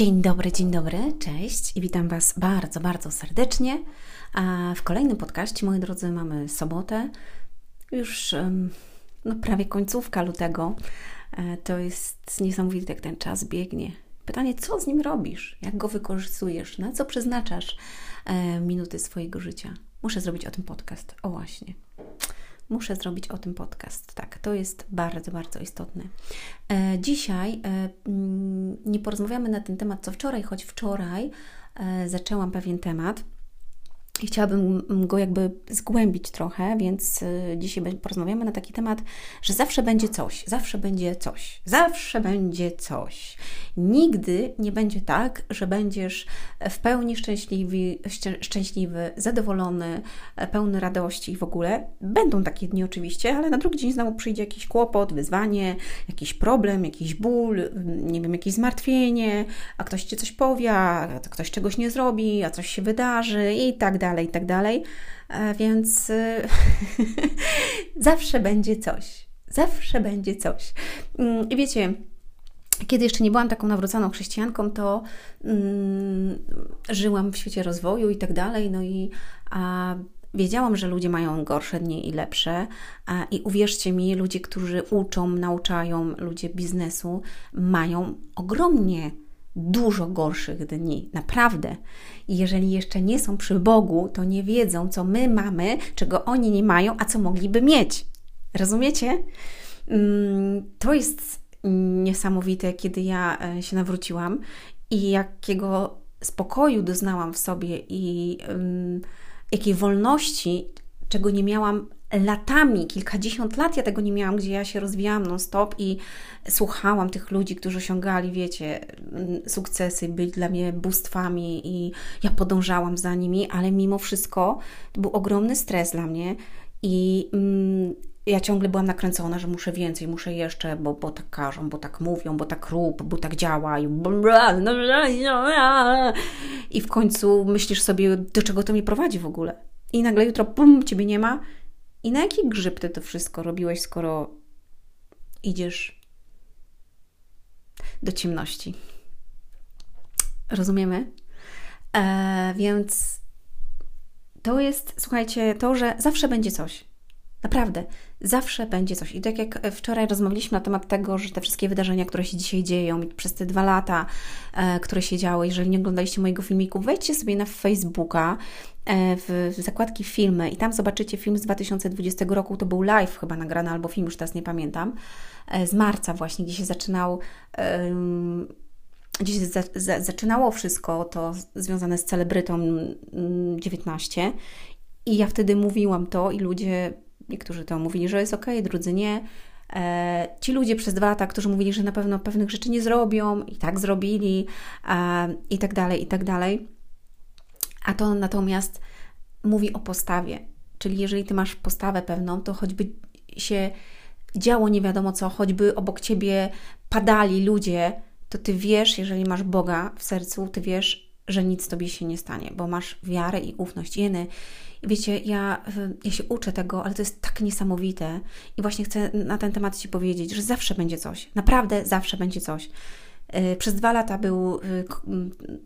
Dzień dobry, dzień dobry, cześć i witam Was bardzo, bardzo serdecznie. A w kolejnym podcaście, moi drodzy, mamy sobotę, już no, prawie końcówka lutego. E, to jest niesamowite, jak ten czas biegnie. Pytanie, co z nim robisz? Jak go wykorzystujesz? Na co przeznaczasz e, minuty swojego życia? Muszę zrobić o tym podcast. O właśnie. Muszę zrobić o tym podcast. Tak, to jest bardzo, bardzo istotne. E, dzisiaj e, mm, nie porozmawiamy na ten temat co wczoraj, choć wczoraj e, zaczęłam pewien temat i chciałabym go jakby zgłębić trochę, więc y, dzisiaj porozmawiamy na taki temat, że zawsze będzie coś, zawsze będzie coś, zawsze będzie coś. Nigdy nie będzie tak, że będziesz w pełni szczęśliwy, szczęśliwy zadowolony, pełny radości i w ogóle. Będą takie dni oczywiście, ale na drugi dzień znowu przyjdzie jakiś kłopot, wyzwanie, jakiś problem, jakiś ból, nie wiem, jakieś zmartwienie, a ktoś Ci coś powie, a ktoś czegoś nie zrobi, a coś się wydarzy i tak dalej dalej, i tak dalej. E, więc y, zawsze będzie coś. Zawsze będzie coś. Mm, I wiecie, kiedy jeszcze nie byłam taką nawróconą chrześcijanką, to mm, żyłam w świecie rozwoju i tak dalej. No i a, wiedziałam, że ludzie mają gorsze dni i lepsze. A, I uwierzcie mi, ludzie, którzy uczą, nauczają, ludzie biznesu, mają ogromnie dużo gorszych dni, naprawdę. I jeżeli jeszcze nie są przy Bogu, to nie wiedzą, co my mamy, czego oni nie mają, a co mogliby mieć. Rozumiecie? Mm, to jest niesamowite, kiedy ja e, się nawróciłam i jakiego spokoju doznałam w sobie i um, jakiej wolności, czego nie miałam latami, kilkadziesiąt lat ja tego nie miałam, gdzie ja się rozwijałam non-stop i słuchałam tych ludzi, którzy osiągali, wiecie, sukcesy, byli dla mnie bóstwami i ja podążałam za nimi, ale mimo wszystko to był ogromny stres dla mnie i mm, ja ciągle byłam nakręcona, że muszę więcej, muszę jeszcze, bo, bo tak każą, bo tak mówią, bo tak rób, bo tak działa i, i w końcu myślisz sobie, do czego to mnie prowadzi w ogóle. I nagle jutro, pum, ciebie nie ma i na jaki grzyb ty to wszystko robiłeś, skoro idziesz do ciemności? Rozumiemy? E, więc to jest, słuchajcie, to, że zawsze będzie coś. Naprawdę, zawsze będzie coś. I tak jak wczoraj rozmawialiśmy na temat tego, że te wszystkie wydarzenia, które się dzisiaj dzieją przez te dwa lata, e, które się działy, jeżeli nie oglądaliście mojego filmiku, wejdźcie sobie na Facebooka, e, w, w zakładki filmy i tam zobaczycie film z 2020 roku. To był live chyba nagrany, albo film, już teraz nie pamiętam, e, z marca właśnie, gdzie się zaczynał. gdzie się za, za, zaczynało wszystko to związane z celebrytą 19 mm, i ja wtedy mówiłam to i ludzie Niektórzy to mówili, że jest ok, drudzy nie. E, ci ludzie przez dwa lata, którzy mówili, że na pewno pewnych rzeczy nie zrobią, i tak zrobili, e, i tak dalej, i tak dalej. A to natomiast mówi o postawie. Czyli jeżeli ty masz postawę pewną, to choćby się działo nie wiadomo co, choćby obok ciebie padali ludzie, to ty wiesz, jeżeli masz Boga w sercu, ty wiesz, że nic tobie się nie stanie, bo masz wiarę i ufność. Jeny, wiecie, ja, ja się uczę tego, ale to jest tak niesamowite i właśnie chcę na ten temat Ci powiedzieć, że zawsze będzie coś. Naprawdę zawsze będzie coś. Y, przez dwa lata był y,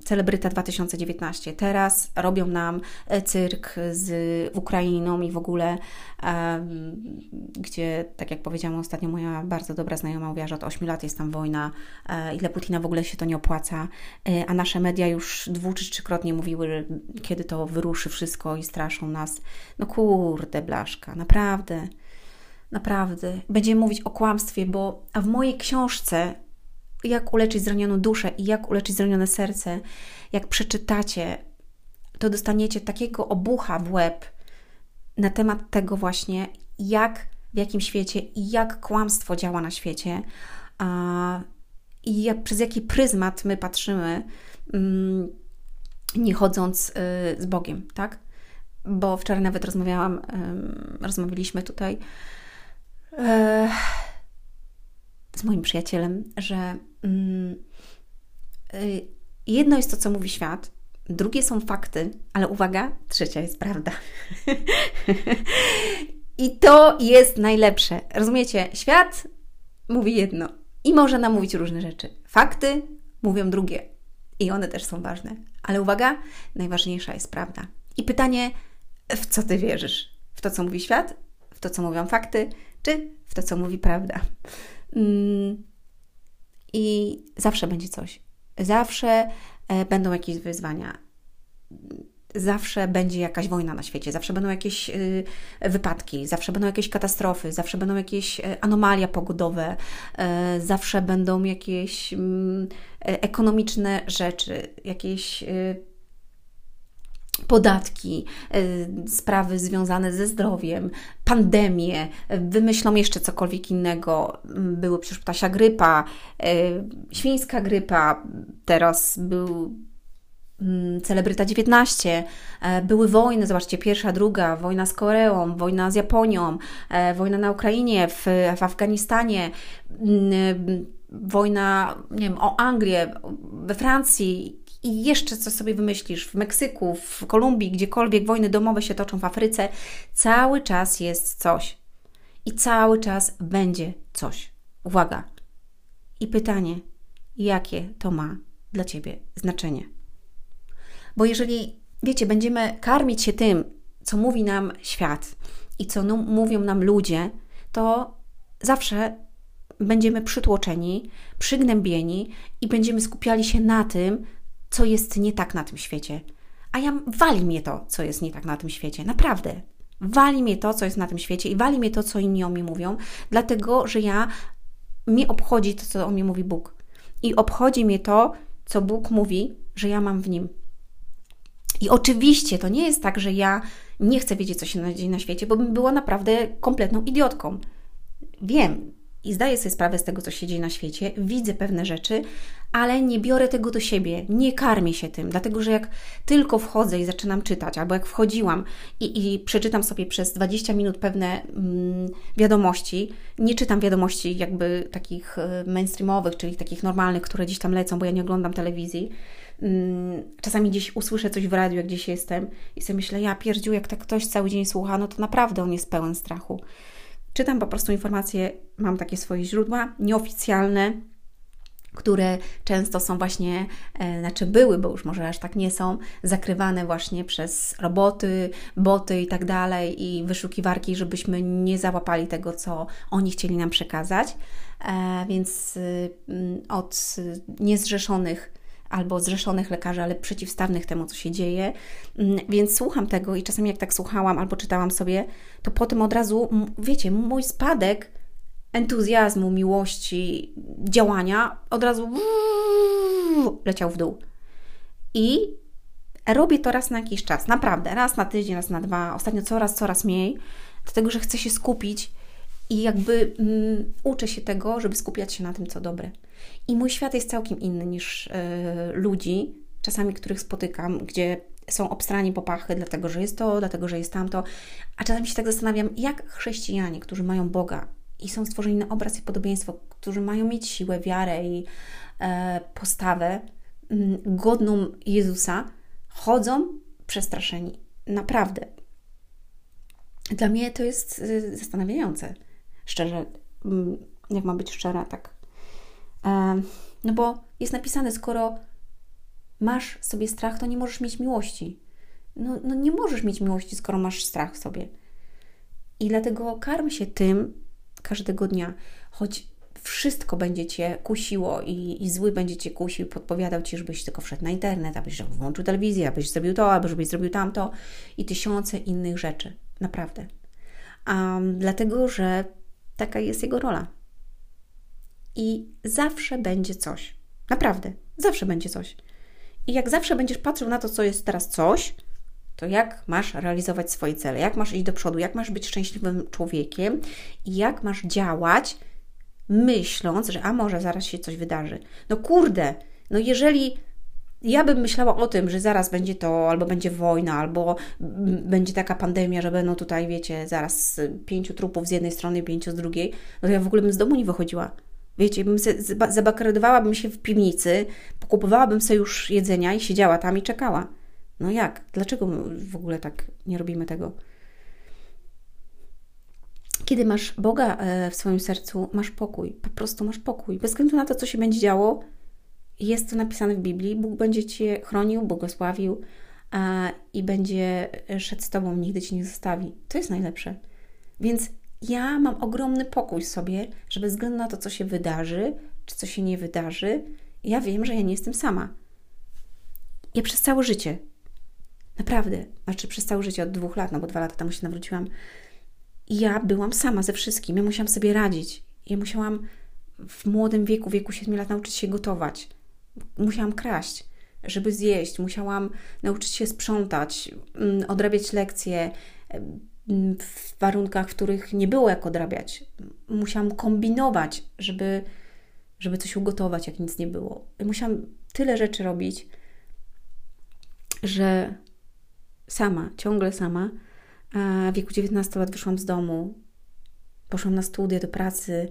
celebryta 2019. Teraz robią nam y, cyrk z Ukrainą i w ogóle, gdzie, tak jak powiedziałam ostatnio, moja bardzo dobra znajoma mówiła, że od 8 lat jest tam wojna i dla Putina w ogóle się to nie opłaca, a nasze media już dwu czy trzykrotnie mówiły, kiedy to wyruszy wszystko i straszą nas. No kurde, blaszka, naprawdę. Naprawdę. Będziemy mówić o kłamstwie, bo w mojej książce jak uleczyć zranioną duszę i jak uleczyć zranione serce, jak przeczytacie, to dostaniecie takiego obucha w łeb na temat tego właśnie, jak, w jakim świecie i jak kłamstwo działa na świecie a, i jak, przez jaki pryzmat my patrzymy, mm, nie chodząc y, z Bogiem, tak? Bo wczoraj nawet rozmawiałam, y, rozmawialiśmy tutaj. Y, z moim przyjacielem, że mm, y, jedno jest to, co mówi świat, drugie są fakty, ale uwaga, trzecia jest prawda. I to jest najlepsze. Rozumiecie? Świat mówi jedno i może nam mówić różne rzeczy. Fakty mówią drugie. I one też są ważne. Ale uwaga, najważniejsza jest prawda. I pytanie, w co ty wierzysz? W to, co mówi świat? W to, co mówią fakty? Czy w to, co mówi prawda? Mm. I zawsze będzie coś. Zawsze e, będą jakieś wyzwania. Zawsze będzie jakaś wojna na świecie, zawsze będą jakieś y, wypadki, zawsze będą jakieś katastrofy, zawsze będą jakieś y, anomalia pogodowe, y, zawsze będą jakieś mm, e, ekonomiczne rzeczy, jakieś podatki, sprawy związane ze zdrowiem, pandemie, wymyślą jeszcze cokolwiek innego. Były przecież ptasia grypa, świńska grypa, teraz był Mm, celebryta 19, e, były wojny, zobaczcie, pierwsza, druga, wojna z Koreą, wojna z Japonią, e, wojna na Ukrainie, w, w Afganistanie, mm, wojna, nie wiem, o Anglię, we Francji i jeszcze co sobie wymyślisz, w Meksyku, w Kolumbii, gdziekolwiek wojny domowe się toczą w Afryce, cały czas jest coś. I cały czas będzie coś. Uwaga. I pytanie, jakie to ma dla Ciebie znaczenie? Bo jeżeli, wiecie, będziemy karmić się tym, co mówi nam świat i co no, mówią nam ludzie, to zawsze będziemy przytłoczeni, przygnębieni i będziemy skupiali się na tym, co jest nie tak na tym świecie. A ja wali mnie to, co jest nie tak na tym świecie. Naprawdę. Wali mnie to, co jest na tym świecie i wali mnie to, co inni o mnie mówią, dlatego że ja mnie obchodzi to, co o mnie mówi Bóg. I obchodzi mnie to, co Bóg mówi, że ja mam w nim. I oczywiście to nie jest tak, że ja nie chcę wiedzieć, co się dzieje na świecie, bo bym była naprawdę kompletną idiotką. Wiem i zdaję sobie sprawę z tego, co się dzieje na świecie, widzę pewne rzeczy, ale nie biorę tego do siebie, nie karmię się tym, dlatego że jak tylko wchodzę i zaczynam czytać, albo jak wchodziłam i, i przeczytam sobie przez 20 minut pewne mm, wiadomości, nie czytam wiadomości jakby takich e, mainstreamowych, czyli takich normalnych, które gdzieś tam lecą, bo ja nie oglądam telewizji, Mm, czasami gdzieś usłyszę coś w radiu, jak gdzieś jestem i sobie myślę, ja pierdziu, jak tak ktoś cały dzień słucha, no to naprawdę on jest pełen strachu. Czytam po prostu informacje, mam takie swoje źródła nieoficjalne, które często są właśnie, e, znaczy były, bo już może aż tak nie są, zakrywane właśnie przez roboty, boty i tak dalej i wyszukiwarki, żebyśmy nie załapali tego, co oni chcieli nam przekazać. E, więc y, od niezrzeszonych albo zrzeszonych lekarzy, ale przeciwstawnych temu, co się dzieje. Mm, więc słucham tego i czasami jak tak słuchałam albo czytałam sobie, to potem od razu, wiecie, mój spadek entuzjazmu, miłości, działania od razu leciał w dół. I robię to raz na jakiś czas, naprawdę, raz na tydzień, raz na dwa, ostatnio coraz, coraz mniej, dlatego że chcę się skupić i jakby mm, uczę się tego, żeby skupiać się na tym, co dobre. I mój świat jest całkiem inny niż e, ludzi, czasami których spotykam, gdzie są obstrani popachy, dlatego że jest to, dlatego że jest tamto. A czasami się tak zastanawiam, jak chrześcijanie, którzy mają Boga i są stworzeni na obraz i podobieństwo, którzy mają mieć siłę, wiarę i e, postawę m, godną Jezusa, chodzą przestraszeni. Naprawdę. Dla mnie to jest y, zastanawiające. Szczerze, jak mam być szczera, tak no bo jest napisane, skoro masz sobie strach, to nie możesz mieć miłości. No, no nie możesz mieć miłości, skoro masz strach w sobie. I dlatego karm się tym każdego dnia, choć wszystko będzie cię kusiło i, i zły będzie cię kusił, podpowiadał ci, żebyś tylko wszedł na internet, abyś włączył telewizję, abyś zrobił to, abyś zrobił tamto i tysiące innych rzeczy. Naprawdę. Um, dlatego, że taka jest jego rola i zawsze będzie coś. Naprawdę, zawsze będzie coś. I jak zawsze będziesz patrzył na to, co jest teraz coś, to jak masz realizować swoje cele, jak masz iść do przodu, jak masz być szczęśliwym człowiekiem i jak masz działać, myśląc, że a może zaraz się coś wydarzy. No kurde, no jeżeli ja bym myślała o tym, że zaraz będzie to, albo będzie wojna, albo będzie taka pandemia, że będą tutaj, wiecie, zaraz pięciu trupów z jednej strony, pięciu z drugiej, no to ja w ogóle bym z domu nie wychodziła. Wiecie, bym się w piwnicy, pokupowałabym sobie już jedzenia i siedziała tam i czekała. No jak? Dlaczego w ogóle tak nie robimy tego? Kiedy masz Boga e, w swoim sercu, masz pokój. Po prostu masz pokój. Bez względu na to, co się będzie działo, jest to napisane w Biblii. Bóg będzie Cię chronił, błogosławił a, i będzie szedł z Tobą, nigdy Cię nie zostawi. To jest najlepsze. Więc ja mam ogromny pokój sobie, że bez względu na to, co się wydarzy, czy co się nie wydarzy, ja wiem, że ja nie jestem sama. Ja przez całe życie, naprawdę, znaczy przez całe życie od dwóch lat, no bo dwa lata temu się nawróciłam, ja byłam sama ze wszystkim. Ja musiałam sobie radzić. Ja musiałam w młodym wieku, wieku 7 lat nauczyć się gotować. Musiałam kraść, żeby zjeść. Musiałam nauczyć się sprzątać, mm, odrabiać lekcje w warunkach, w których nie było jak odrabiać. Musiałam kombinować, żeby, żeby coś ugotować, jak nic nie było. Musiałam tyle rzeczy robić, że sama, ciągle sama, w wieku 19 lat wyszłam z domu, poszłam na studia, do pracy.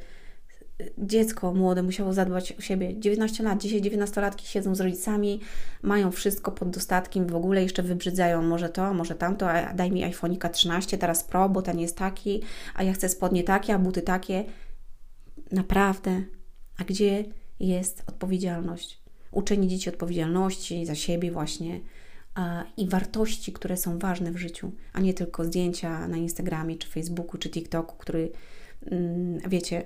Dziecko młode musiało zadbać o siebie. 19 lat, dzisiaj 19-latki siedzą z rodzicami, mają wszystko pod dostatkiem, w ogóle jeszcze wybrzydzają może to, może tamto, a daj mi iPhone'ika 13, teraz Pro, bo ten jest taki, a ja chcę spodnie takie, a buty takie. Naprawdę. A gdzie jest odpowiedzialność? Uczenie dzieci odpowiedzialności za siebie właśnie, i wartości, które są ważne w życiu, a nie tylko zdjęcia na Instagramie, czy Facebooku, czy TikToku, który, mm, wiecie,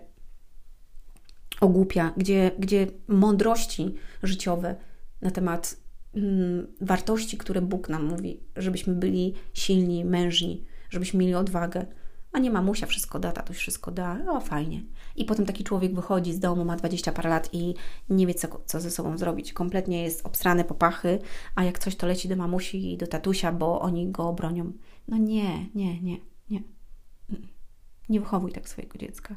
ogłupia, gdzie, gdzie mądrości życiowe na temat mm, wartości, które Bóg nam mówi, żebyśmy byli silni, mężni, żebyśmy mieli odwagę, a nie mamusia wszystko da, tatuś wszystko da, o fajnie. I potem taki człowiek wychodzi z domu, ma 20 parę lat i nie wie, co, co ze sobą zrobić. Kompletnie jest obstrany popachy, a jak coś, to leci do mamusi i do tatusia, bo oni go obronią. No nie, nie, nie, nie. Nie wychowuj tak swojego dziecka.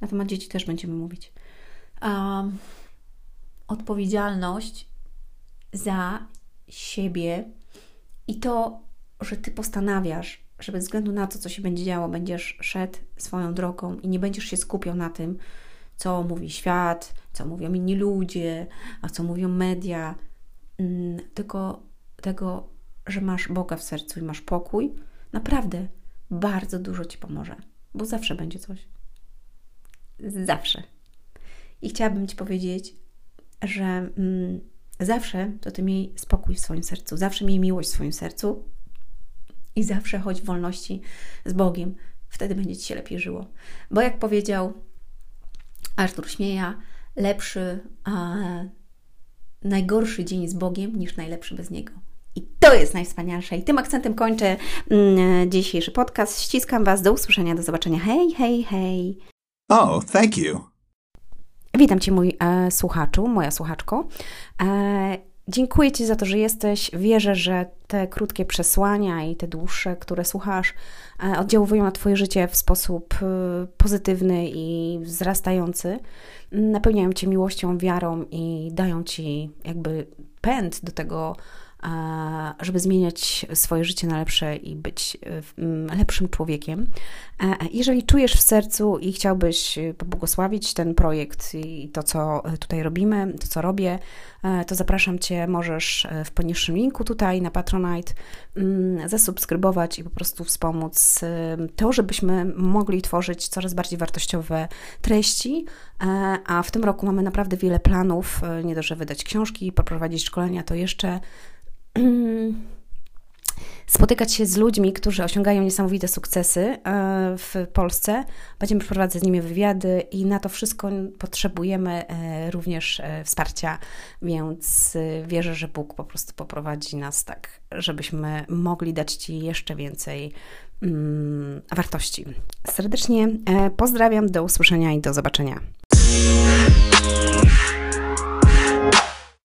Na temat dzieci też będziemy mówić. Um, odpowiedzialność za siebie i to, że ty postanawiasz, że bez względu na to, co się będzie działo, będziesz szedł swoją drogą i nie będziesz się skupiał na tym, co mówi świat, co mówią inni ludzie, a co mówią media, mm, tylko tego, że masz Boga w sercu i masz pokój, naprawdę bardzo dużo Ci pomoże, bo zawsze będzie coś. Zawsze. I chciałabym Ci powiedzieć, że mm, zawsze to Ty miej spokój w swoim sercu, zawsze miej miłość w swoim sercu, i zawsze chodź w wolności z Bogiem. Wtedy będzie Ci się lepiej żyło. Bo jak powiedział Artur Śmieja, lepszy, a najgorszy dzień z Bogiem niż najlepszy bez Niego. I to jest najwspanialsze. I tym akcentem kończę mm, dzisiejszy podcast. Ściskam Was. Do usłyszenia, do zobaczenia. Hej, hej, hej. Oh, thank you. Witam Cię, mój e, słuchaczu, moja słuchaczko. E, Dziękuję Ci za to, że jesteś. Wierzę, że te krótkie przesłania i te dłuższe, które słuchasz, e, oddziałują na Twoje życie w sposób e, pozytywny i wzrastający. Napełniają Cię miłością, wiarą i dają Ci jakby pęd do tego, żeby zmieniać swoje życie na lepsze i być e, lepszym człowiekiem. Jeżeli czujesz w sercu i chciałbyś pobłogosławić ten projekt i to, co tutaj robimy, to, co robię, to zapraszam Cię, możesz e, w poniższym linku tutaj na Patronite mm, zasubskrybować i po prostu wspomóc to, żebyśmy mogli tworzyć coraz bardziej wartościowe treści, e, a w tym roku mamy naprawdę wiele planów, e, nie dość, że wydać książki, poprowadzić szkolenia, to jeszcze spotykać się z ludźmi, którzy osiągają niesamowite sukcesy e, w Polsce. Będziemy przeprowadzać z nimi wywiady i na to wszystko potrzebujemy e, również e, wsparcia, więc wierzę, że Bóg po prostu poprowadzi nas tak, żebyśmy mogli dać Ci jeszcze więcej mm, wartości. Serdecznie pozdrawiam, do usłyszenia i do zobaczenia.